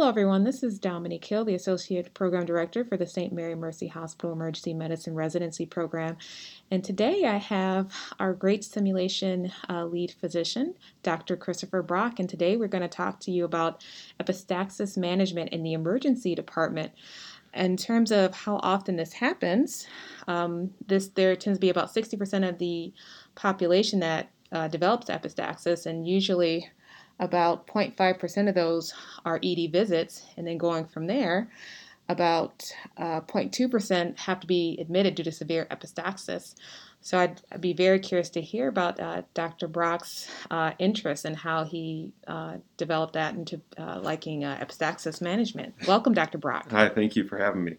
Hello, everyone. This is Dominique Hill, the Associate Program Director for the St. Mary Mercy Hospital Emergency Medicine Residency Program. And today I have our great simulation uh, lead physician, Dr. Christopher Brock. And today we're going to talk to you about epistaxis management in the emergency department. In terms of how often this happens, um, this there tends to be about 60% of the population that uh, develops epistaxis, and usually about 0.5% of those are ED visits, and then going from there, about uh, 0.2% have to be admitted due to severe epistaxis. So I'd, I'd be very curious to hear about uh, Dr. Brock's uh, interest and how he uh, developed that into uh, liking uh, epistaxis management. Welcome, Dr. Brock. Hi, thank you for having me.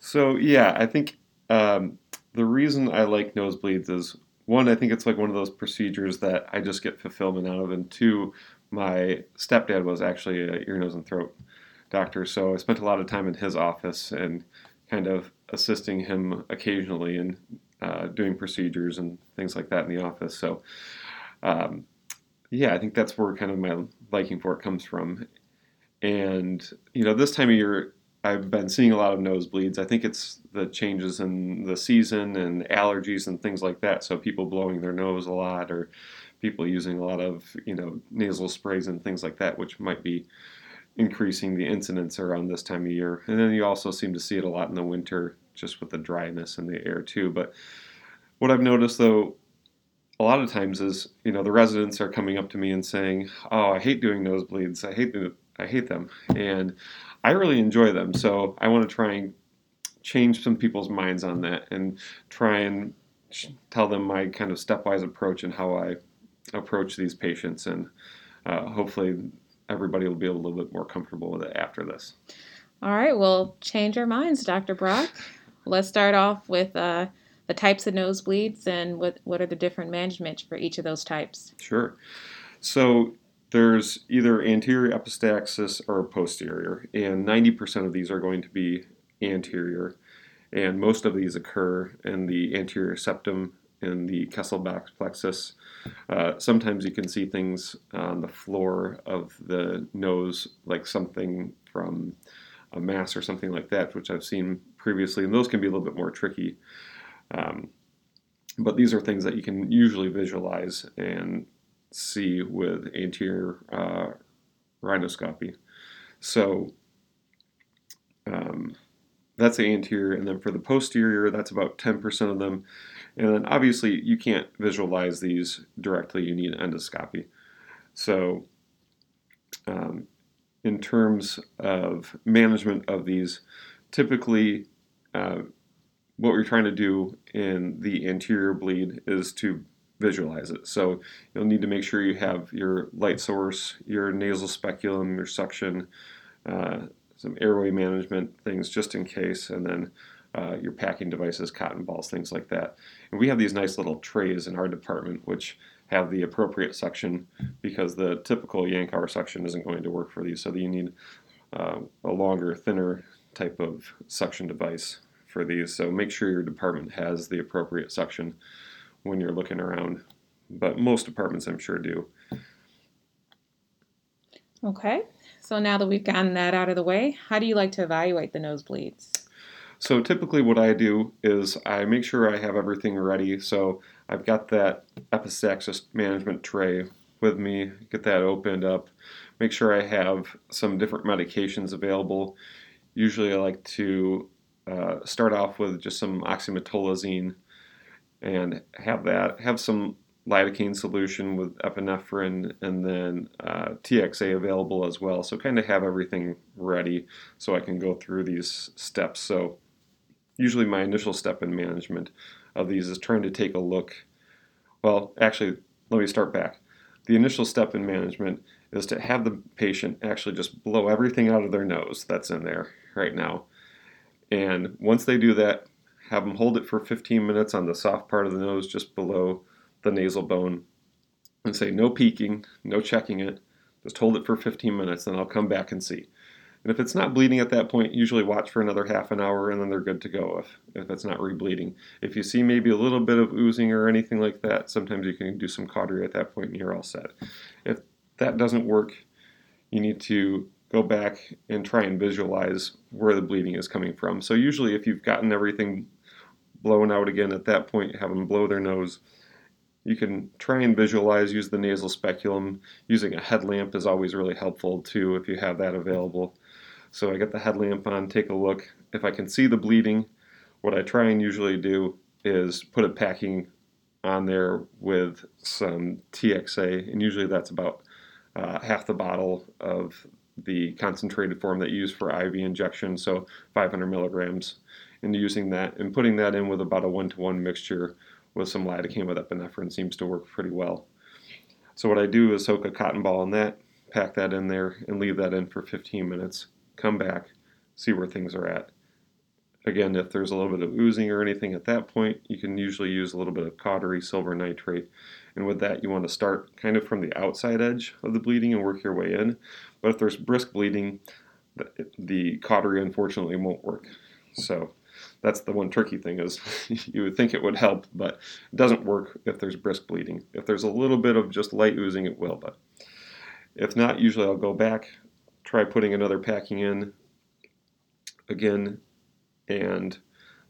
So yeah, I think um, the reason I like nosebleeds is one, I think it's like one of those procedures that I just get fulfillment out of, and two, my stepdad was actually a ear, nose, and throat doctor, so I spent a lot of time in his office and kind of assisting him occasionally in uh, doing procedures and things like that in the office. So, um, yeah, I think that's where kind of my liking for it comes from. And you know, this time of year, I've been seeing a lot of nosebleeds. I think it's the changes in the season and allergies and things like that. So people blowing their nose a lot, or people using a lot of you know nasal sprays and things like that, which might be increasing the incidence around this time of year. And then you also seem to see it a lot in the winter, just with the dryness in the air too. But what I've noticed though, a lot of times is you know the residents are coming up to me and saying, "Oh, I hate doing nosebleeds. I hate them. I hate them," and I really enjoy them. So I want to try and change some people's minds on that and try and tell them my kind of stepwise approach and how I approach these patients. And uh, hopefully, everybody will be a little bit more comfortable with it after this. All right, well, change our minds, Dr. Brock. Let's start off with uh, the types of nosebleeds and what, what are the different managements for each of those types. Sure. So there's either anterior epistaxis or posterior, and 90% of these are going to be anterior, and most of these occur in the anterior septum and the Kesselbach plexus. Uh, sometimes you can see things on the floor of the nose, like something from a mass or something like that, which I've seen previously, and those can be a little bit more tricky. Um, but these are things that you can usually visualize and see with anterior uh, rhinoscopy. So um, that's the anterior, and then for the posterior, that's about 10% of them. And then obviously, you can't visualize these directly, you need endoscopy. So, um, in terms of management of these, typically, uh, what we're trying to do in the anterior bleed is to visualize it. So you'll need to make sure you have your light source, your nasal speculum, your suction, uh, some airway management things just in case, and then uh, your packing devices, cotton balls, things like that. And we have these nice little trays in our department which have the appropriate suction because the typical Yankauer suction isn't going to work for these. So you need uh, a longer, thinner type of suction device for these. So make sure your department has the appropriate suction when you're looking around. But most departments, I'm sure, do. Okay, so now that we've gotten that out of the way, how do you like to evaluate the nosebleeds? So typically, what I do is I make sure I have everything ready. So I've got that epistaxis management tray with me, get that opened up, make sure I have some different medications available. Usually, I like to uh, start off with just some oxymetazoline and have that, have some lidocaine solution with epinephrine and then uh, TXA available as well. So kind of have everything ready so I can go through these steps. So usually my initial step in management of these is trying to take a look. Well, actually, let me start back. The initial step in management is to have the patient actually just blow everything out of their nose that's in there right now. And once they do that, have them hold it for 15 minutes on the soft part of the nose just below the nasal bone and say no peeking, no checking it, just hold it for 15 minutes and I'll come back and see. And if it's not bleeding at that point, usually watch for another half an hour and then they're good to go if, if it's not rebleeding. If you see maybe a little bit of oozing or anything like that, sometimes you can do some cautery at that point and you're all set. If that doesn't work, you need to go back and try and visualize where the bleeding is coming from. So usually, if you've gotten everything blown out again at that point, have them blow their nose. You can try and visualize, use the nasal speculum. Using a headlamp is always really helpful too if you have that available. So I get the headlamp on, take a look. If I can see the bleeding, what I try and usually do is put a packing on there with some TXA, and usually that's about uh, half the bottle of the concentrated form that you use for IV injection, so 500 milligrams, and using that and putting that in with about a one to one mixture with some lidocaine with epinephrine seems to work pretty well. So what I do is soak a cotton ball in that, pack that in there, and leave that in for 15 minutes. Come back, see where things are at. Again, if there's a little bit of oozing or anything at that point, you can usually use a little bit of cautery silver nitrate. And with that, you want to start kind of from the outside edge of the bleeding and work your way in. But if there's brisk bleeding, the, cautery unfortunately won't work. So that's the one tricky thing is you would think it would help, but it doesn't work if there's brisk bleeding. If there's a little bit of just light oozing, it will. But if not, usually I'll go back, try putting another packing in again, and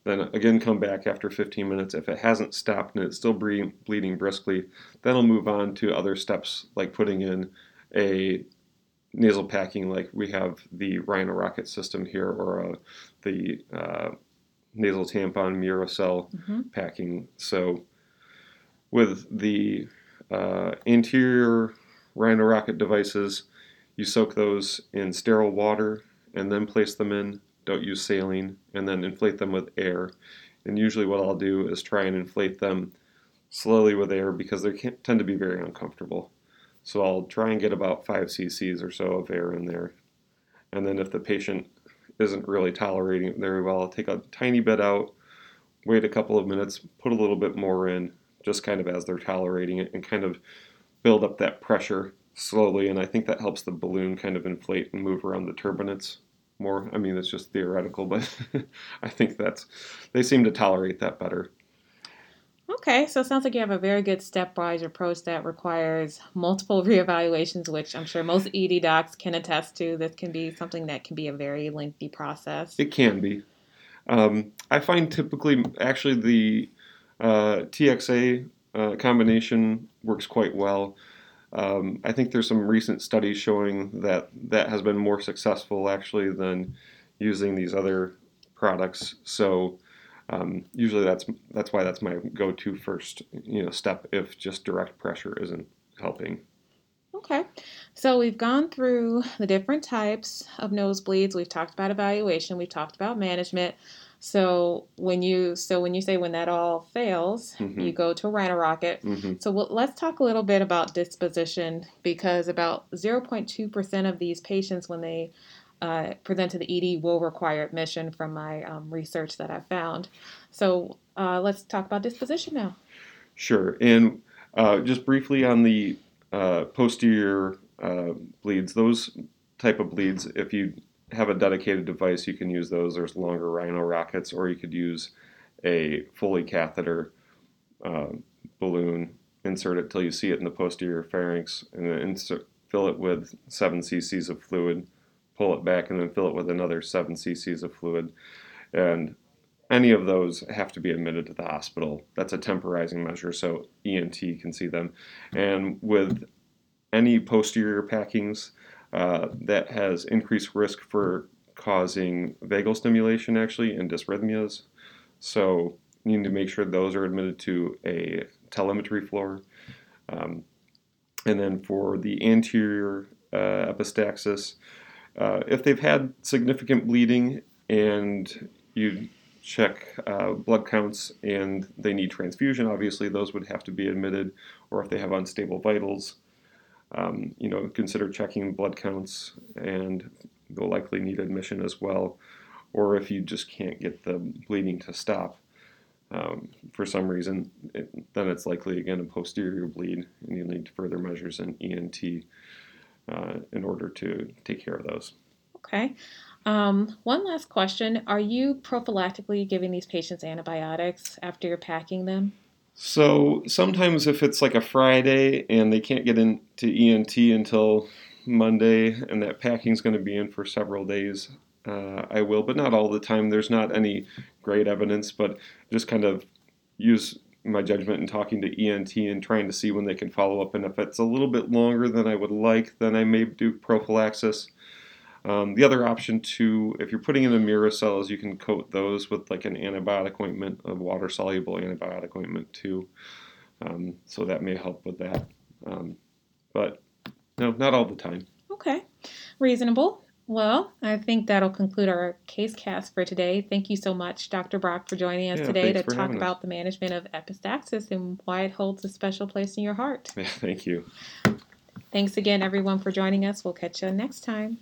then again come back after 15 minutes. If it hasn't stopped and it's still bleeding briskly, then I'll move on to other steps like putting in a nasal packing like we have the Rhino Rocket system here or uh, the uh, nasal tampon Merocel mm-hmm. packing. So with the uh, anterior Rhino Rocket devices, you soak those in sterile water and then place them in. Don't use saline and then inflate them with air. And usually, what I'll do is try and inflate them slowly with air because they tend to be very uncomfortable. So I'll try and get about 5 cc's or so of air in there. And then if the patient isn't really tolerating it very well, I'll take a tiny bit out, wait a couple of minutes, put a little bit more in, just kind of as they're tolerating it, and kind of build up that pressure slowly. And I think that helps the balloon kind of inflate and move around the turbinates more. I mean, it's just theoretical, but I think that's, they seem to tolerate that better. Okay, so it sounds like you have a very good stepwise approach that requires multiple reevaluations, which I'm sure most ED docs can attest to. This can be something that can be a very lengthy process. It can be. Um, I find typically, actually, the uh, TXA uh, combination works quite well. Um, I think there's some recent studies showing that that has been more successful actually than using these other products. So um, usually that's that's why that's my go-to first you know step if just direct pressure isn't helping. Okay, so we've gone through the different types of nosebleeds. We've talked about evaluation. We've talked about management. So when you so when you say when that all fails, mm-hmm. you go to a Rhino Rocket. Mm-hmm. So we'll, let's talk a little bit about disposition because about 0.2 percent of these patients when they uh, present to the ED will require admission from my um, research that I found. So uh, let's talk about disposition now. Sure. And uh, just briefly on the uh, posterior uh, bleeds, those type of bleeds, if you have a dedicated device, you can use those. There's longer rhino rockets, or you could use a Foley catheter uh, balloon, insert it till you see it in the posterior pharynx, and then insert, fill it with 7 cc's of fluid pull it back, and then fill it with another 7 cc's of fluid. And any of those have to be admitted to the hospital. That's a temporizing measure, so ENT can see them. And with any posterior packings, uh, that has increased risk for causing vagal stimulation actually and dysrhythmias. So you need to make sure those are admitted to a telemetry floor. Um, and then for the anterior uh, epistaxis, uh, if they've had significant bleeding and you check uh, blood counts and they need transfusion, obviously those would have to be admitted. Or if they have unstable vitals, um, you know, consider checking blood counts and they'll likely need admission as well. Or if you just can't get the bleeding to stop um, for some reason, it, then it's likely again a posterior bleed and you'll need further measures in ENT uh, in order to take care of those. Okay. Um, one last question. Are you prophylactically giving these patients antibiotics after you're packing them? So sometimes if it's like a Friday and they can't get into ENT until Monday and that packing's going to be in for several days, uh, I will, but not all the time. There's not any great evidence, but just kind of use my judgment in talking to ENT and trying to see when they can follow up. And if it's a little bit longer than I would like, then I may do prophylaxis. Um, the other option too, if you're putting in the Merocels, you can coat those with like an antibiotic ointment, a water soluble antibiotic ointment too. Um, so that may help with that. Um, but no, not all the time. Okay, reasonable. Well, I think that'll conclude our case cast for today. Thank you so much, Dr. Brock, for joining us Yeah, today to talk having us. about the management of epistaxis and why it holds a special place in your heart. Yeah, Thank you. Thanks again, everyone, for joining us. We'll catch you next time.